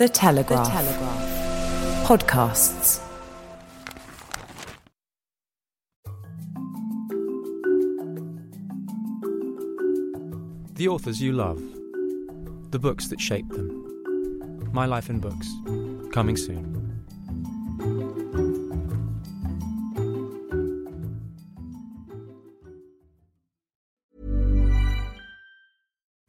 The Telegraph. The Telegraph. Podcasts. The authors you love. The books that shaped them. My Life in Books. Coming soon.